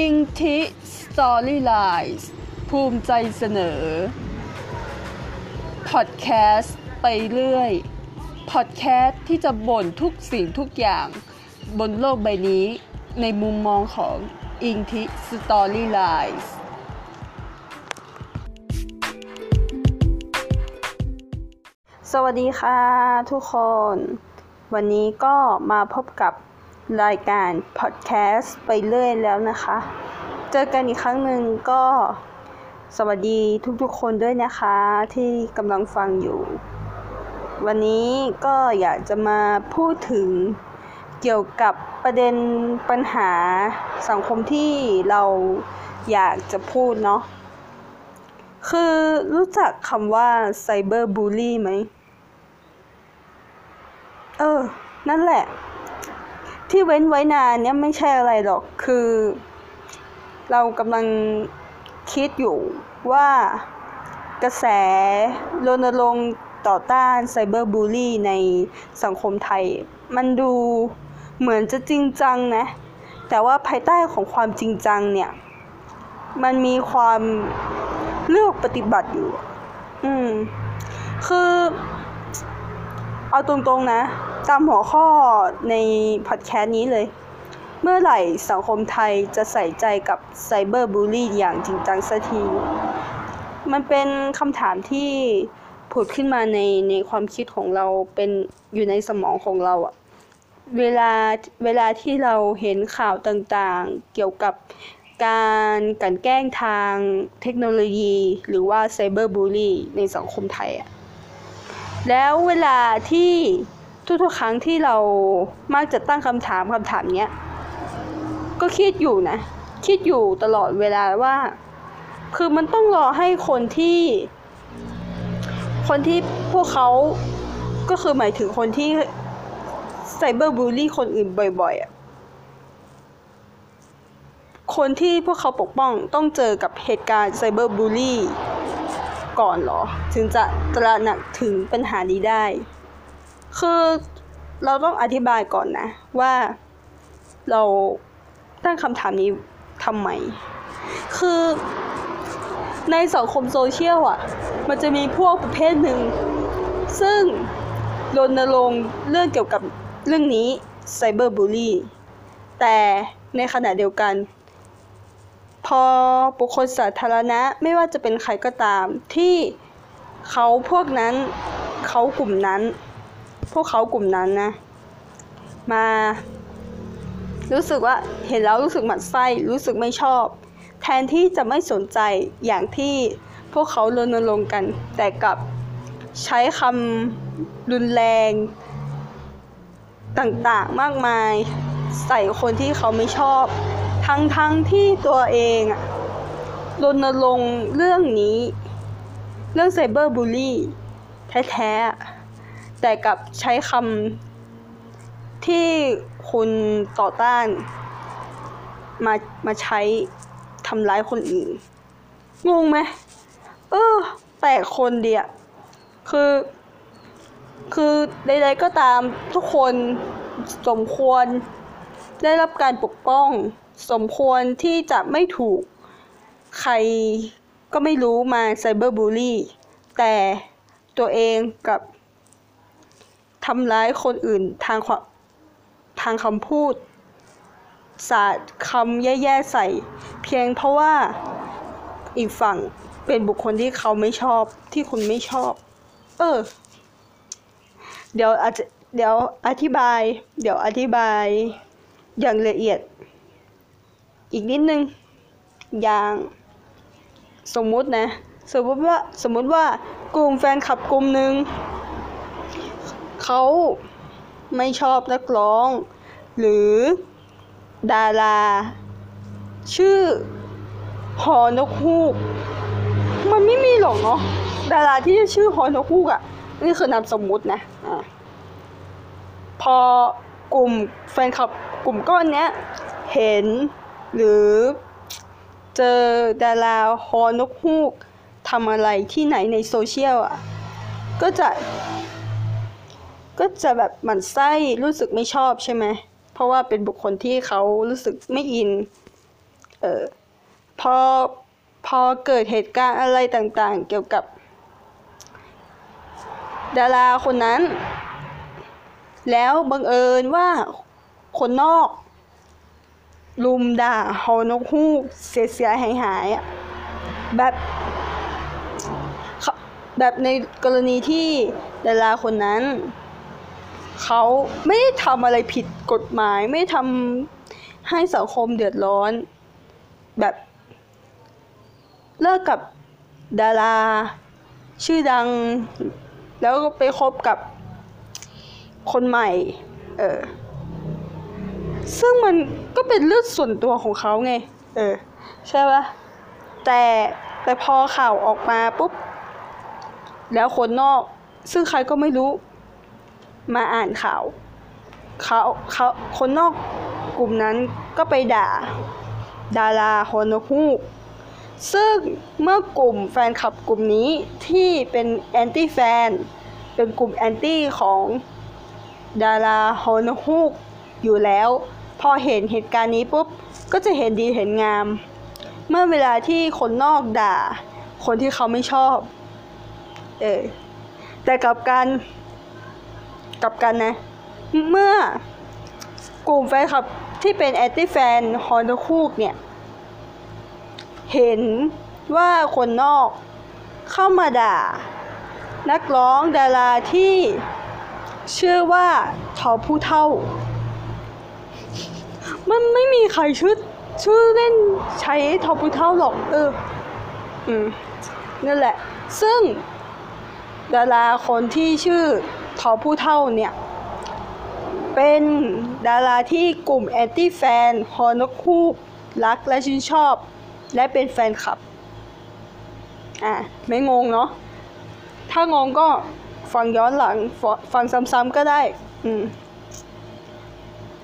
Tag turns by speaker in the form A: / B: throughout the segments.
A: อิงทิสตอรี่ไลน์ภูมิใจเสนอ พอดแคสต์ไปเรื่อย พอดแคสต์ที่จะบ่นทุกสิ่งทุกอย่างบนโลกใบนี้ในมุมมองของอิงทิสตอรี่ไลน์สวัสดีค่ะทุกคน วันนี้ก็มาพบกับ รายการพอดแคสต์ไปเรื่อยแล้วนะคะ เจอกันอีกครั้งหนึ่งก็สวัสดีทุกๆคนด้วยนะคะที่กำลังฟังอยู่ วันนี้ก็อยากจะมาพูดถึงเกี่ยวกับประเด็นปัญหาสังคมที่เราอยากจะพูดเนาะคือรู้จักคำว่าไซเบอร์บูลลี่ไหม เออ นั่นแหละ ที่เว้นไว้นานเนี่ยไม่ใช่อะไรหรอก คือ เรากำลังคิดอยู่ว่ากระแสรณรงค์ต่อต้านไซเบอร์บูลลี่ในสังคมไทย มันดูเหมือนจะจริงจังนะ แต่ว่าภายใต้ของความจริงจังเนี่ย มันมีความเลือกปฏิบัติอยู่ อืม คือ เอาตรงๆนะ ตามหัวข้อในพอดแคสต์นี้เลย เมื่อไหร่สังคมไทยจะใส่ใจกับไซเบอร์บูลลี่อย่างจริงจังสักที มันเป็นคำถามที่ผุดขึ้นมาในในความคิดของเราเป็นอยู่ในสมองของเราอะเวลาเวลาที่เราเห็นข่าวต่างๆ เกี่ยวกับการกลั่นแกล้งทางเทคโนโลยี หรือว่าไซเบอร์บูลลี่ในสังคมไทยอะแล้วเวลาที่ ทุกๆครั้งที่เรามักจะตั้งคำถามคำถามเนี้ย ก็คิดอยู่นะ คิดอยู่ตลอดเวลาว่า คือมันต้องรอให้คนที่ คนที่พวกเขาก็คือหมายถึงคนที่ไซเบอร์บูลลี่คนอื่นบ่อยๆอะคนที่พวกเขาปกป้องต้องเจอกับเหตุการณ์ cyberbully ก่อนหรอ ถึงจะตระหนักถึงปัญหานี้ได้ คือเราต้องอธิบายก่อนนะว่าเราตั้งคำถามนี้ทำไม คือในสังคมโซเชียลอะ มันจะมีพวกประเภทหนึ่ง ซึ่งรณรงค์เรื่องเกี่ยวกับเรื่องนี้ไซเบอร์บูลลี่แต่ในขณะเดียวกัน พอบุคคลสาธารณะไม่ว่าจะเป็นใครก็ตามที่เขาพวกนั้นเขากลุ่มนั้น พวกเขากลุ่มนั้นนะ มา รู้สึกว่าเห็นแล้วรู้สึกหมันไส้รู้สึกไม่ชอบ แทนที่จะไม่สนใจอย่างที่พวกเขารณรงค์กัน แต่กับใช้คำรุนแรงต่างๆมากมาย ใส่คนที่เขาไม่ชอบ ทั้งๆทที่ตัวเองรณรงค์เรื่องนี้ เรื่องไซเบอร์บูลลี่ แท้ๆ แต่กับใช้คำที่คุณต่อต้าน มามาใช้ทำร้ายคนอื่น งงไหมเออแปลกคนเดียคือ คือใดๆก็ตามทุกคนสมควรได้รับการปกป้อง สมควรที่จะไม่ถูกใครก็ไม่รู้มาไซเบอร์บูลลี่ แต่ตัวเองกับ ทำร้ายคนอื่นทางทางคำพูด สาดคำแย่ๆใส่ เพียงเพราะว่าอีกฝั่งเป็นบุคคลที่เขาไม่ชอบที่คุณไม่ชอบ เออ เดี๋ยวอาจจะเดี๋ยวอธิบาย เดี๋ยวอธิบายอย่างละเอียด อีกนิดนึง อย่างสมมุตินะ สมมติว่าสมมติว่ากลุ่มแฟนคลับกลุ่มหนึ่ง เขาไม่ชอบนักร้อง หรือ ดารา ชื่อหอนกฮูก มันไม่มีหรอกเนาะดาราที่ชื่อหอนกฮูกอะ่ะ นี่คือนามสมมุตินะอะพอกลุ่มแฟนคลับกลุ่มก้อนเนี้ย เห็นหรือเจอดาราฮอนกฮูกทำอะไรที่ไหนในโซเชียลอะ ก็จะ ก็จะแบบหมั่นไส้รู้สึกไม่ชอบใช่ไหมเพราะว่าเป็นบุคคลที่เขารู้สึกไม่อิน เออพอพอเกิดเหตุการณ์อะไรต่างๆ เกี่ยวกับ ดาราคนนั้น แล้วบังเอิญว่าคนนอก ลุมด่าฮอนกฮูกเสียเสียหายหายๆแบบเขาแบบในกรณีที่ดาราคนนั้น เขาไม่ได้ทำอะไรผิดกฎหมาย ไม่ทำให้สังคมเดือดร้อน แบบเลิกกับดารา ชื่อดัง แล้วก็ไปคบกับคนใหม่ เออ ซึ่งมันก็เป็นเรื่องส่วนตัวของเขาไง เออ ใช่ปะแต่แต่พอข่าวออกมาปุ๊บ แล้วคนนอก ซึ่งใครก็ไม่รู้ มาอ่านข่าวเขาเขาคนนอกกลุ่มนั้นก็ไปด่า ดาราฮอนฮูกซึ่งเมื่อกลุ่มแฟนคลับกลุ่มนี้ที่เป็นแอนตี้แฟน เป็นกลุ่มแอนตี้ของดาราฮอนฮูกอยู่แล้ว พอเห็นเหตุการณ์นี้ปุ๊บ ก็จะเห็นดีเห็นงาม เมื่อเวลาที่คนนอกด่า คนที่เขาไม่ชอบ เออแต่กับกัน กลับกันนะ เมื่อกลุ่มแฟนคลับที่เป็นแอนตี้แฟนฮอนดคูกเนี่ย เห็นว่าคนนอกเข้ามาด่า นักร้องดาราที่ชื่อว่าทอผู้เท่า มันไม่มีใครชื่อชื่อเล่นใช้ทอผู้เท่าหรอกเออ อืมนั่นแหละ ซึ่ง ดาราคนที่ชื่อ ทอผู้เท่าเนี่ย เป็นดาราที่กลุ่มแอนตี้แฟนฮอนกคูกรักและชื่นชอบ และเป็นแฟนคลับ อะ ไม่งงเนาะ ถ้างงก็ฟังย้อนหลังฟฟังซ้ำๆก็ได้ อืม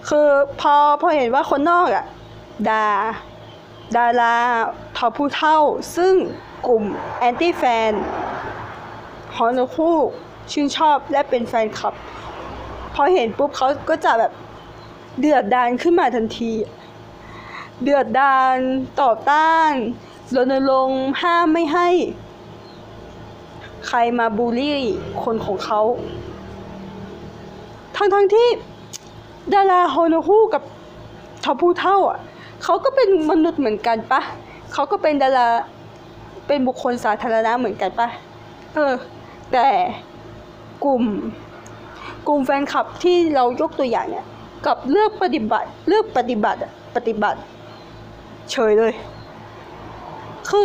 A: คือพอพอเห็นว่าคนนอกอะด่าดาราทอผู้เท่า ซึ่งกลุ่มแอนตี้แฟนฮอนคู่ ชื่นชอบและเป็นแฟนคลับ พอเห็นปุ๊บเขาก็จะแบบเดือดดานขึ้นมาทันที เดือดดานต่อต้านรณรงค์ห้ามไม่ให้ ใครมาบูลลี่คนของเขาทั้งทั้งๆที่ดาราฮอนฮูกับทอผู้เท่าอะเขาก็เป็นมนุษย์เหมือนกันปะเขาก็เป็นดาราเป็นบุคคลสาธารณะเหมือนกันปะเออ แต่ กลุ่ม กลุ่มแฟนคลับที่เรายกตัวอย่างเนี่ยกับเลือกปฏิบัติเลือกปฏิบัติปฏิบัติ เฉยเลย คือ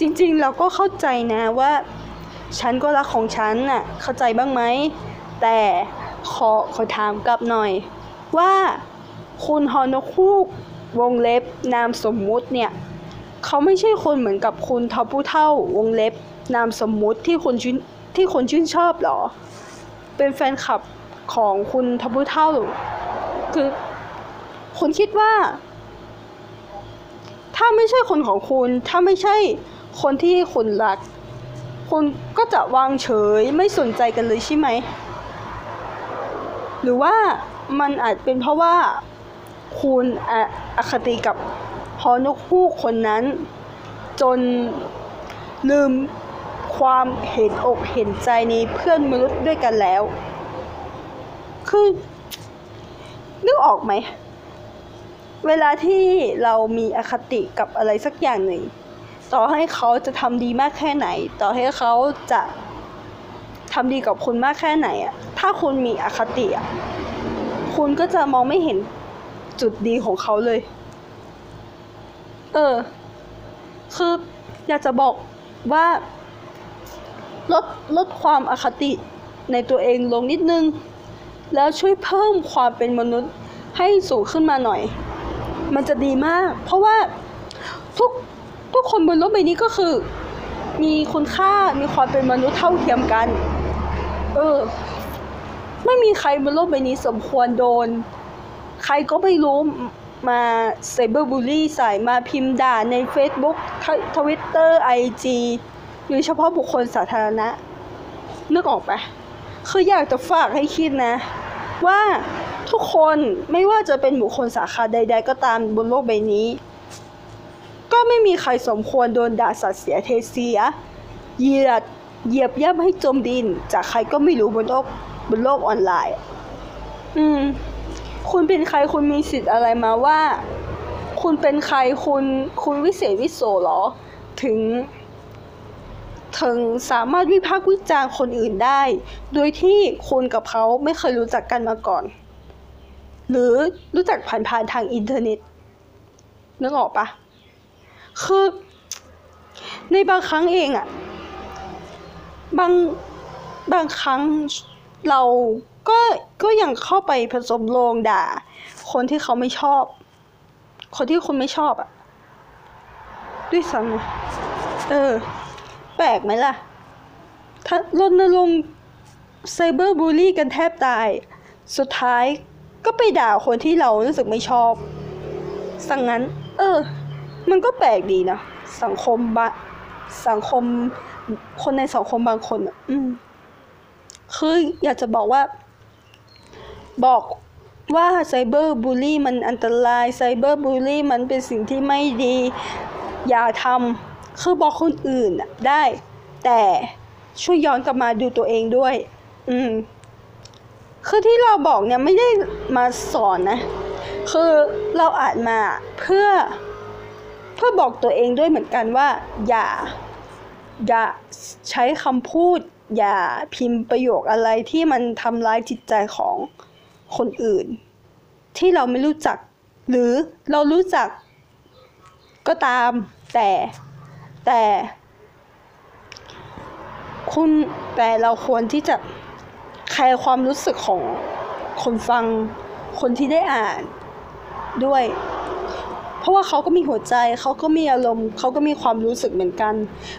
A: จริงๆเราก็เข้าใจนะว่า ฉันก็รักของฉันน่ะเข้าใจบ้างไหม แต่ขอขอถามกลับหน่อย ว่าคุณฮอนคูกวงเล็บนามสมมุติเนี่ย เขาไม่ใช่คนเหมือนกับคุณทอผู้เท่าวงเล็บ นามสมมุติที่คนชิน ที่คนชื่นชอบเหรอ เป็นแฟนคลับของคุณทอผู้เท่า คือคุณคิดว่า ถ้าไม่ใช่คนของคุณ ถ้าไม่ใช่คนที่คุณรัก คุณก็จะวางเฉยไม่สนใจกันเลยใช่ไหม หรือว่ามันอาจเป็นเพราะว่าคุณอะอคติกับฮอนกฮูกคนนั้น จนลืม ความเห็นอกเห็นใจในเพื่อนมนุษย์ด้วยกันแล้ว คือนึกออกไหม เวลาที่เรามีอคติกับอะไรสักอย่างหนึ่ง ต่อให้เขาจะทำดีมากแค่ไหน ต่อให้เขาจะทำดีกับคุณมากแค่ไหนอะถ้าคุณมีอคติอะคุณก็จะมองไม่เห็นจุดดีของเขาเลย เออ คืออยากจะบอกว่า ลดลดความอคติในตัวเองลงนิดนึง แล้วช่วยเพิ่มความเป็นมนุษย์ให้สูงขึ้นมาหน่อย มันจะดีมาก เพราะว่าทุกทุกคนบนโลกใบนี้ก็คือ มีคุณค่ามีความเป็นมนุษย์เท่าเทียมกัน เออ ไม่มีใครบนโลกใบนี้สมควรโดน ใครก็ไม่รู้มาไซเบอร์บูลลี่ใส่มาพิมพ์ด่าใน Facebook ทวิตเตอร์ไอจี โดยเฉพาะบุคคลสาธารณะ นึกออกปะคืออยากจะฝากให้คิดนะ ว่าทุกคนไม่ว่าจะเป็นบุคคลสาขาใด ๆ ก็ตามบนโลกใบนี้ ก็ไม่มีใครสมควรโดนด่าสัตว์เสียเทเสียเหยียดเหยียบย่ำให้จมดิน จากใครก็ไม่รู้บนโลกบนโลกออนไลน์ อืม คุณเป็นใครคุณมีสิทธิ์อะไรมาว่า คุณเป็นใครคุณคุณวิเศษวิโสเหรอ ถึง ถึงสามารถวิพากษ์วิจารณ์คนอื่นได้ โดยที่คุณกับเขาไม่เคยรู้จักกันมาก่อน หรือรู้จักผ่านๆทางอินเทอร์เน็ตนึกออกปะคือในบางครั้งเองอะบางบางครั้งเราก็ก็ยังเข้าไปผสมโรงด่า คนที่เขาไม่ชอบ คนที่คุณไม่ชอบอะด้วยซ้ำเออ แปลกไหมล่ะถ้ารณรงค์ไซเบอร์บูลลี่กันแทบตาย สุดท้ายก็ไปด่าคนที่เรารู้สึกไม่ชอบสังงั้น เออ มันก็แปลกดีนะ สังคมบะสังคม คนในสังคมบางคนอืม คืออยากจะบอกว่า บอกว่าไซเบอร์บูลลี่มันอันตรายไซเบอร์บูลลี่มันเป็นสิ่งที่ไม่ดี อย่าทำ คือบอกคนอื่นได้ แต่ช่วยย้อนกลับมาดูตัวเองด้วย อืม คือที่เราบอกเนี่ยไม่ได้มาสอนนะ คือเราอ่านมาเพื่อ เพื่อบอกตัวเองด้วยเหมือนกันว่า อย่า อย่าใช้คำพูด อย่าพิมพ์ประโยคอะไรที่มันทำร้ายจิตใจของคนอื่น ที่เราไม่รู้จัก หรือเรารู้จักก็ตามแต่ แต่ คุณแต่เราควรที่จะแคร์ความรู้สึกของคนฟังคนที่ได้อ่านด้วย เพราะว่าเขาก็มีหัวใจ เขาก็มีอารมณ์ เขาก็มีความรู้สึกเหมือนกัน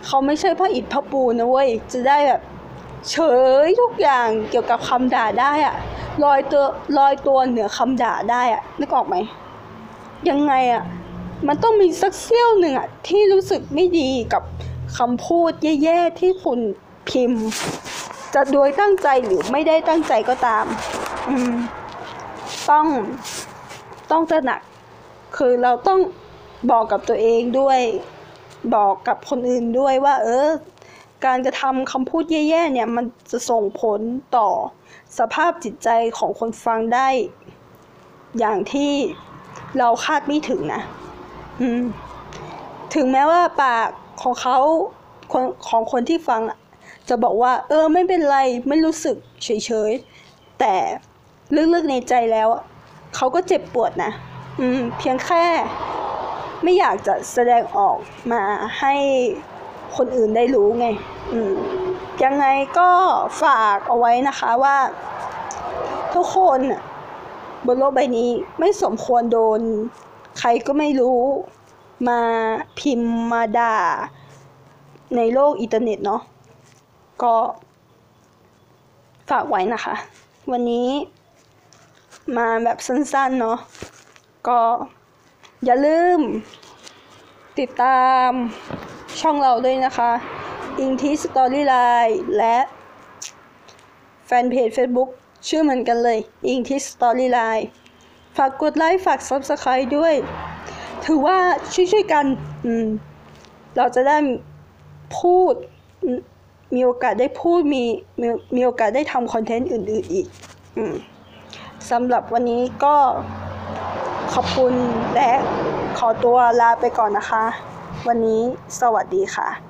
A: เขาไม่ใช่พระอิฐพระปูนนะเว้ย จะได้แบบ เฉยทุกอย่างเกี่ยวกับคำด่าได้อะลอยตัวลอยตัวเหนือคำด่าได้อะนึกออกไหม ยังไงอะ มันต้องมีสักเสี้ยวหนึ่งอะที่รู้สึกไม่ดีกับคำพูดแย่ๆที่คุณพิมพ์ จะโดยตั้งใจหรือไม่ได้ตั้งใจก็ตาม อืม ต้องต้องตระหนัก คือเราต้องบอกกับตัวเองด้วย บอกกับคนอื่นด้วยว่า เออ การกระทำคำพูดแย่ๆเนี่ยมันจะส่งผลต่อสภาพจิตใจของคนฟังได้ อย่างที่เราคาดไม่ถึงนะ ถึงแม้ว่าปากของเขาคนของคนที่ฟังจะบอกว่า เออ ไม่เป็นไรไม่รู้สึกเฉยๆ แต่ลึกๆในใจแล้วเขาก็เจ็บปวดนะอืม เพียงแค่ ไม่อยากจะแสดงออกมาให้คนอื่นได้รู้ไง อืม ยังไงก็ฝากเอาไว้นะคะว่า ทุกคนบนโลกใบนี้ไม่สมควรโดน ใครก็ไม่รู้มาพิมพ์มาด่า ในโลกอินเทอร์เน็ตเนาะก็ฝากไว้นะคะ วันนี้มาแบบสั้นๆเนาะก็อย่าลืม ติดตามช่องเราด้วยนะคะอิงทีสตอรี่ไลน์และแฟนเพจ Facebook ชื่อเหมือนกันเลยอิงทีสตอรี่ไลน์ ฝากกดไลค์ ฝาก Subscribe ด้วย ถือว่าช่วยๆกัน เราจะได้พูด มีโอกาสได้พูด มีมีมีโอกาสได้ทำคอนเทนต์อื่น ๆอีกอสำหรับวันนี้ก็ขอบคุณและขอตัวลาไปก่อนนะคะ วันนี้สวัสดีค่ะ